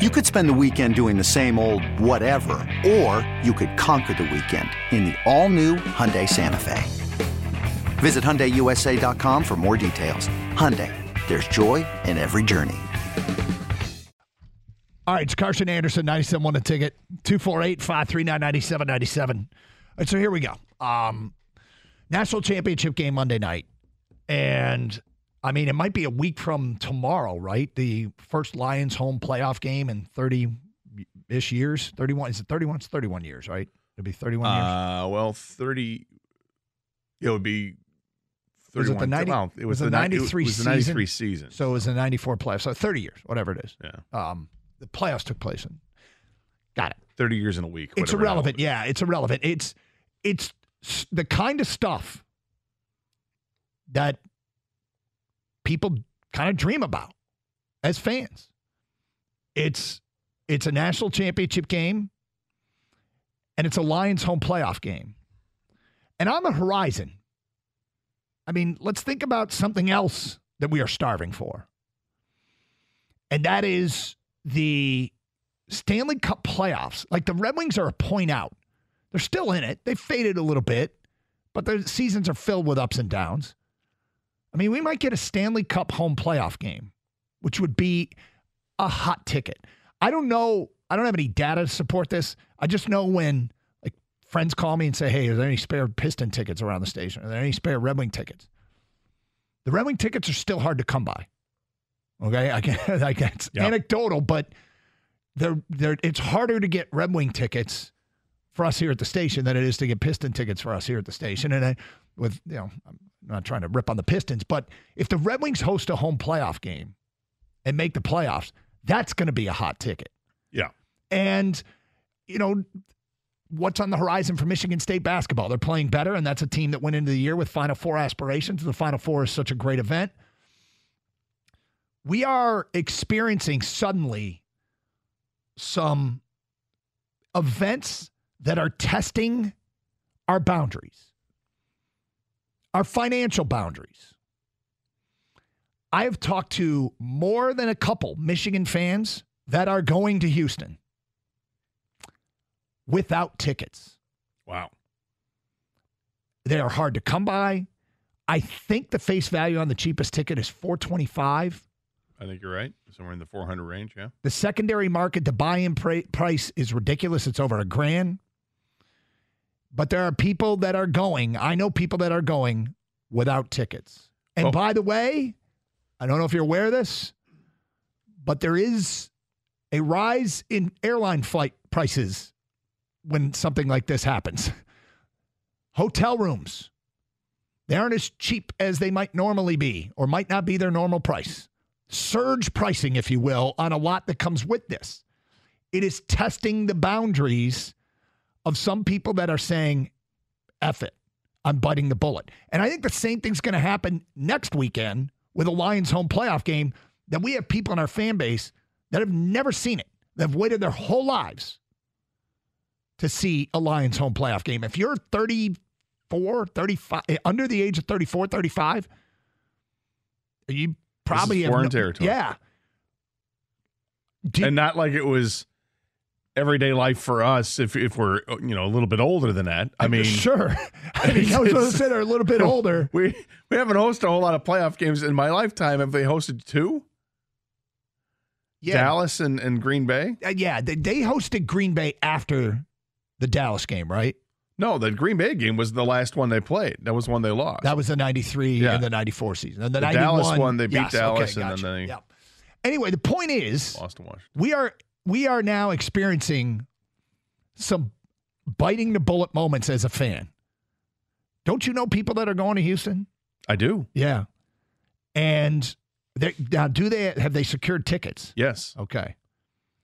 You could spend the weekend doing the same old whatever, or you could conquer the weekend in the all-new Hyundai Santa Fe. Visit HyundaiUSA.com for more details. Hyundai, there's joy in every journey. All right, it's Carson Anderson, 97 1 a ticket, 248 539 9797. So here we go. Um, National championship game Monday night. And I mean, it might be a week from tomorrow, right? The first Lions home playoff game in 30 ish years. 31, is it 31? It's 31 years, right? It'll be 31 years. Uh, well, 30. It would be. Was it the 90 well, it was was, the the, ni- it 93 was the 93 season. So it was a 94 playoff. So 30 years, whatever it is. yeah. Um, the playoffs took place in. Got it. 30 years in a week. It's irrelevant. Yeah, it's irrelevant. It's it's the kind of stuff that people kind of dream about as fans. It's it's a national championship game and it's a Lions home playoff game. And on the horizon, I mean, let's think about something else that we are starving for. And that is the Stanley Cup playoffs. Like the Red Wings are a point out. They're still in it. They faded a little bit, but their seasons are filled with ups and downs. I mean, we might get a Stanley Cup home playoff game, which would be a hot ticket. I don't know. I don't have any data to support this. I just know when like friends call me and say, "Hey, are there any spare Piston tickets around the station? Are there any spare Red Wing tickets?" The Red Wing tickets are still hard to come by. Okay, I can, I can, it's Yep. anecdotal, but they're they're it's harder to get Red Wing tickets for us here at the station than it is to get Piston tickets for us here at the station. And I, with you know, I'm not trying to rip on the Pistons, but if the Red Wings host a home playoff game and make the playoffs, that's going to be a hot ticket. Yeah. And you know, what's on the horizon for Michigan State basketball? They're playing better, and that's a team that went into the year with Final Four aspirations. The Final Four is such a great event. We are experiencing suddenly some events that are testing our boundaries, our financial boundaries. I have talked to more than a couple Michigan fans that are going to Houston without tickets. Wow. They are hard to come by. I think the face value on the cheapest ticket is 425. I think you're right. Somewhere in the 400 range. Yeah. The secondary market, the buy-in pra- price is ridiculous. It's over a grand. But there are people that are going. I know people that are going without tickets. And Oh. by the way, I don't know if you're aware of this, but there is a rise in airline flight prices when something like this happens. Hotel rooms, they aren't as cheap as they might normally be or might not be their normal price. Surge pricing, if you will, on a lot that comes with this. It is testing the boundaries of some people that are saying, F it, I'm biting the bullet. And I think the same thing's going to happen next weekend with a Lions home playoff game that we have people in our fan base that have never seen it, that have waited their whole lives to see a Lions home playoff game. If you're 34, 35, eh, under the age of 34, 35, you probably have foreign no- territory. Yeah. And not like it was everyday life for us if if we're you know a little bit older than that. I mean, sure. I mean, I was going to say they're a little bit older. we we haven't hosted a whole lot of playoff games in my lifetime. Have they hosted two? Yeah, Dallas and, and Green Bay? uh, yeah. They, they hosted Green Bay after the Dallas game, right? No, the Green Bay game was the last one they played. That was one they lost. That was the '93 Yeah. and the '94 season, and the, The 91, Dallas one, they beat yes, Dallas, okay, and then they- Yep. Anyway, the point is, lost to Washington. we are we are now experiencing some biting the bullet moments as a fan. Don't you know people that are going to Houston? I do. Yeah, and they now do they have they secured tickets? Yes. Okay.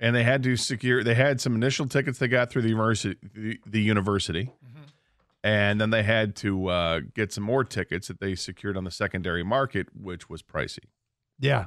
and they had to secure. They had some initial tickets they got through the university, the, the university, and then they had to uh, get some more tickets that they secured on the secondary market, which was pricey. Yeah.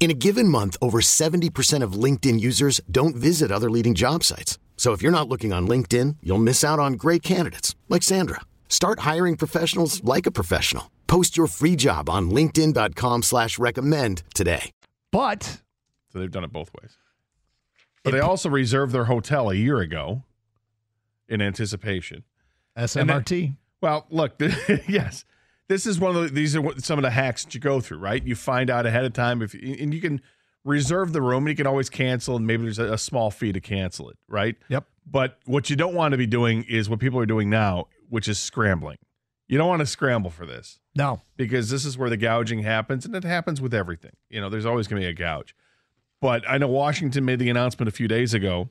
In a given month, over 70% of LinkedIn users don't visit other leading job sites. So if you're not looking on LinkedIn, you'll miss out on great candidates like Sandra. Start hiring professionals like a professional. Post your free job on linkedin.com slash recommend today. But So they've done it both ways. But they also reserved their hotel a year ago in anticipation. SMRT. Well, look, yes, this is one of the, these are what- some of the hacks that you go through, right? You find out ahead of time if and you can reserve the room and you can always cancel and maybe there's a, a small fee to cancel it, right? Yep. But what you don't want to be doing is what people are doing now, which is scrambling. You don't want to scramble for this No. because this is where the gouging happens and it happens with everything. You know, there's always going to be a gouge. But I know Washington made the announcement a few days ago.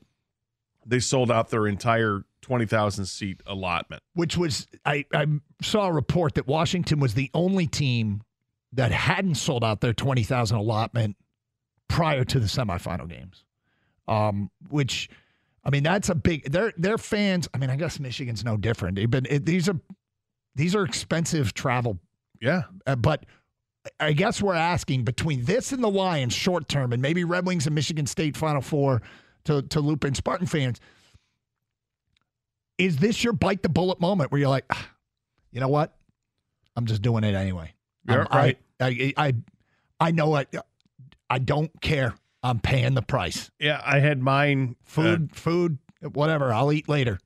They sold out their entire 20,000 seat allotment. Which was I, I saw a report that Washington was the only team that hadn't sold out their twenty thousand allotment prior to the semifinal games. Um, which I mean that's a big their their fans. I mean I guess Michigan's no different. They've been it, these are these are expensive travel Yeah. Uh, but I guess we're asking between this and the Lions short term, and maybe Red Wings and Michigan State Final Four to to loop in Spartan fans. Is this your bite the bullet moment where you're like, "Ah, you know what? I'm just doing it anyway. You're I'm- right. I, I I I know it. I don't care. I'm paying the price. Yeah. I had mine. uh, Food, food, whatever. I'll eat later.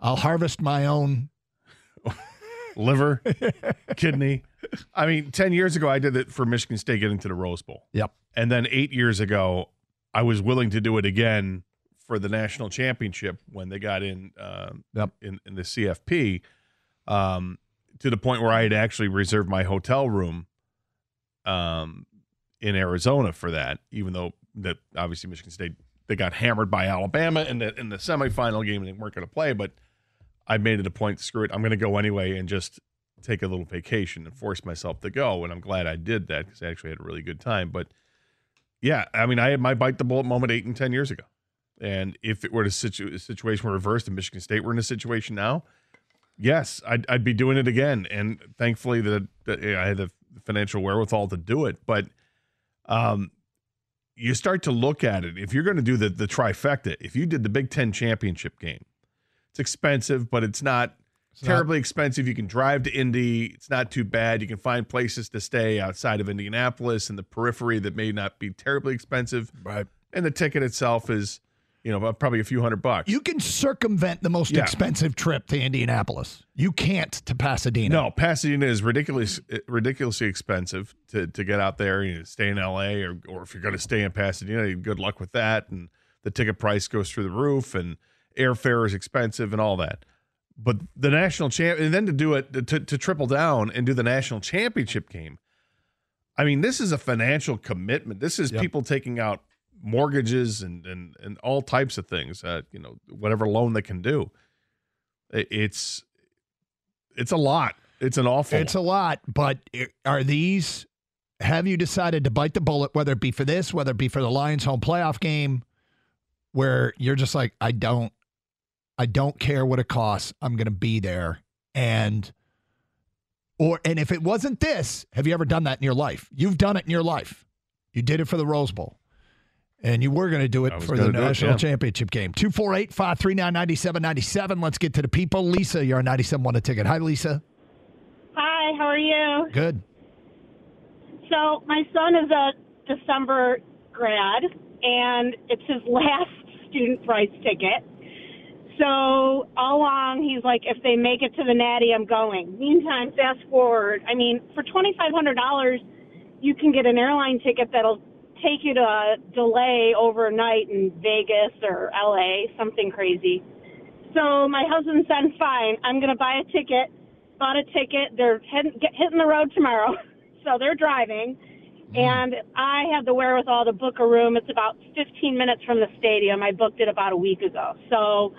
I'll harvest my own. liver, kidney. I mean, 10 years ago, I did it for Michigan State getting to the Rose Bowl. Yep. And then eight years ago, I was willing to do it again for the national championship when they got in um, Yep. in, in the CFP um, to the point where I had actually reserved my hotel room um, in Arizona for that, even though that obviously Michigan State they got hammered by Alabama in the in the semifinal game and they weren't going to play, but I made it a point. Screw it, I'm going to go anyway and just take a little vacation and force myself to go. And I'm glad I did that because I actually had a really good time. But yeah, I mean, I had my bite the bullet moment eight and ten years ago, and if it were a, situ- situation were reversed and Michigan State were in a situation now, yes, I'd, I'd be doing it again. And thankfully, that that I had the financial wherewithal to do it. But um, you start to look at it. If you're going to do the the trifecta, if you did the Big Ten championship game, it's expensive, but it's not not- terribly expensive. You can drive to Indy. It's not too bad. You can find places to stay outside of Indianapolis and the periphery that may not be terribly expensive. Right. And the ticket itself is, you know, probably a few hundred bucks. You can circumvent the most Yeah. expensive trip to Indianapolis. You can't to Pasadena. No, Pasadena is ridiculous, ridiculously expensive to, to get out there. You know, stay in L.A. or or if you're going to stay in Pasadena, good luck with that. And the ticket price goes through the roof, and airfare is expensive, and all that. But the national champ, and then to do it to, to triple down and do the national championship game. I mean, this is a financial commitment. This is Yep. people taking out mortgages and and and all types of things. Uh, you know, whatever loan they can do It's it's a lot. It's an awful. It's a lot, but are these? Have you decided to bite the bullet, whether it be for this, whether it be for the Lions home playoff game, where you're just like, I don't, I don't care what it costs. I'm going to be there, and or and if it wasn't this, have you ever done that in your life? You've done it in your life. You did it for the Rose Bowl. And you were going to do it for the gonna it, national yeah. championship game. 248 539 9797. Let's get to the people. Lisa, you're on 97 one a ticket. Hi, Lisa. Hi, how are you? Good. So my son is a December grad, and it's his last student price ticket. So all along, he's like, if they make it to the Natty, I'm going. Meantime, fast forward. I mean, for twenty five hundred dollars, you can get an airline ticket that'll take you to a delay overnight in Vegas or LA, something crazy. So my husband said, "Fine, I'm going to buy a ticket." Bought a ticket. They're heading, get, hitting the road tomorrow, so they're driving. Mm-hmm. And I have the wherewithal to book a room. It's about 15 minutes from the stadium. I booked it about a week ago, so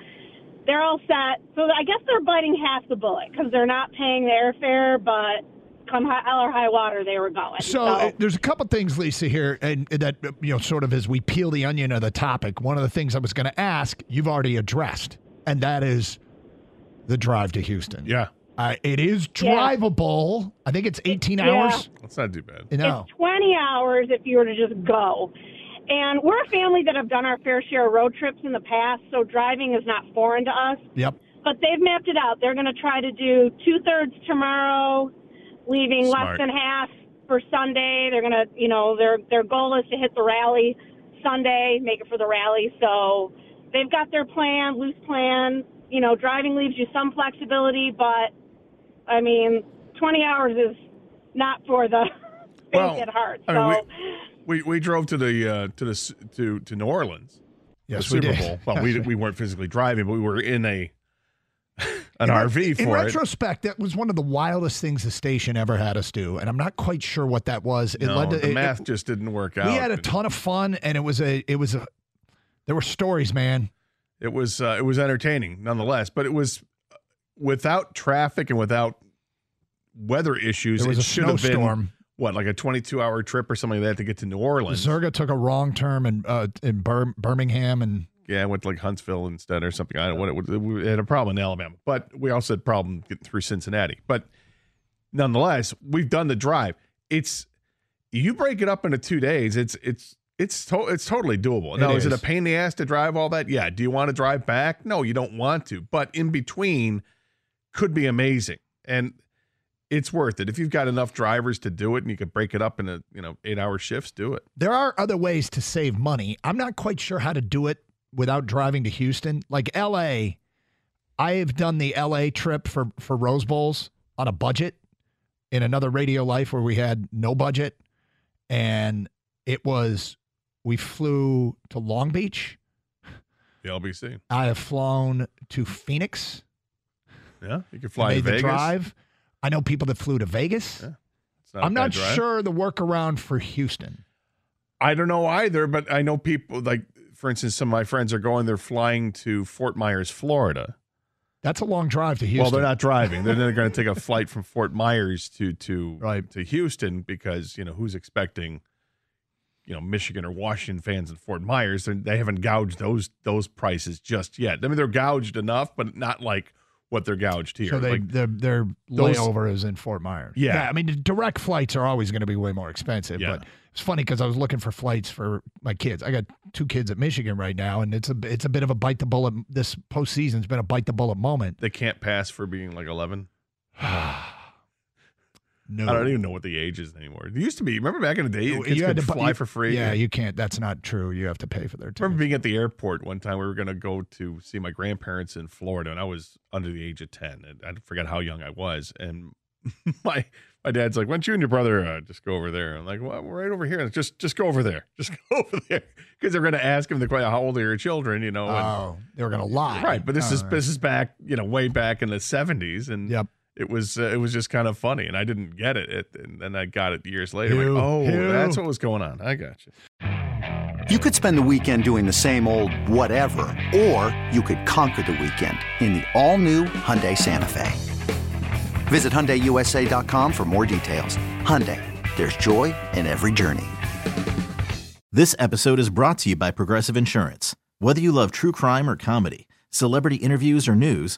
they're all set. So I guess they're biting half the bullet because they're not paying the airfare, but come high, hell or high water, they were going. So uh, there's a couple things, Lisa, here, and that you know, sort of as we peel the onion of the topic. One of the things I was going to ask, you've already addressed, and that is the drive to Houston. yeah. Uh, it is Yeah. drivable. I think it's 18 Yeah. hours. That's not too bad. You know, It's 20 hours if you were to just go. And we're a family that have done our fair share of road trips in the past, so driving is not foreign to us. yep. But they've mapped it out. They're going to try to do two thirds tomorrow, leaving Smart. less than half for Sunday. They're going to, you know, their their goal is to hit the rally Sunday, make it for the rally. So they've got their plan, loose plan. You know, driving leaves you some flexibility, but I mean, 20 hours is not for the Well, faint at heart. I So. mean, we we we drove to the uh, to the to to New Orleans. Yes, the we Super did. Bowl. Well, we we weren't physically driving, but we were in a an In RV for in it. retrospect, that was one of the wildest things the station ever had us do, and I'm not quite sure what that was. It no, led to the it- math it- just didn't work out. we had a ton of fun, and it was a it was a there were stories, man. It was uh, it was entertaining nonetheless, but it was uh, without traffic and without weather issues. There was it a snowstorm. What like a 22 hour trip or something like that to get to New Orleans. Zerga took a wrong turn in uh, in Bir- Birmingham, and Yeah, I went to like Huntsville instead or something. I don't know what it was. We had a problem in Alabama, but we also had a problem getting through Cincinnati. But nonetheless, we've done the drive. It's you break it up into two days. It's it's it's to, it's totally doable. It Now, is. it a pain in the ass to drive all that? Yeah. Do you want to drive back? No, you don't want to. But in between could be amazing, and it's worth it if you've got enough drivers to do it, and you could break it up into you know eight hour shifts. Do it. there are other ways to save money. I'm not quite sure how to do it without driving to Houston. Like L.A., I have done the L.A. trip for for Rose Bowls on a budget in another radio life where we had no budget, and it was we flew to Long Beach. The LBC. I have flown to Phoenix. Yeah, you can fly to the Vegas. drive. I know people that flew to Vegas. Yeah, not I'm not drive. sure the workaround for Houston. I don't know either, but I know people like, for instance, some of my friends are going. They're flying to Fort Myers, Florida. That's a long drive to Houston. Well, they're not driving. They're, they're going to take a flight from Fort Myers to to Right. to Houston because you know who's expecting, you know, Michigan or Washington fans in Fort Myers. They haven't gouged those those prices just yet. I mean, they're gouged enough, but not like what they're gouged here. So they, like, their their those- layover is in Fort Myers. Yeah. I mean, direct flights are always going to be way more expensive. Yeah. But it's funny because I was looking for flights for my kids. I got two kids at Michigan right now, and it's a it's a bit of a bite the bullet. This postseason's been a bite the bullet moment. they can't pass for being like eleven. No, I don't even know what the age is anymore. It used to be. Remember back in the day, You- you had could to fly you- for free. Yeah, you can't. That's not true. You have to pay for their tickets. remember being at the airport one time. We were going to go to see my grandparents in Florida, and I was under the age of ten. And I forgot how young I was. And my my dad's like, "Why don't you and your brother uh, just go over there?" I'm like, "Well, we're right over here. Just just go over there. Just go over there." Because they're going to ask him the question, "How old are your children?" You know. and- Oh, they were going to lie. right. But this is All right. this is back, you know, way back in the '70s, and Yep. It was uh, it was just kind of funny, and I didn't get it, it and then I got it years later. Like, oh, Ew. that's what was going on. I got you. You could spend the weekend doing the same old whatever, or you could conquer the weekend in the all-new Hyundai Santa Fe. Visit HyundaiUSA.com for more details. Hyundai, there's joy in every journey. This episode is brought to you by Progressive Insurance. Whether you love true crime or comedy, celebrity interviews or news,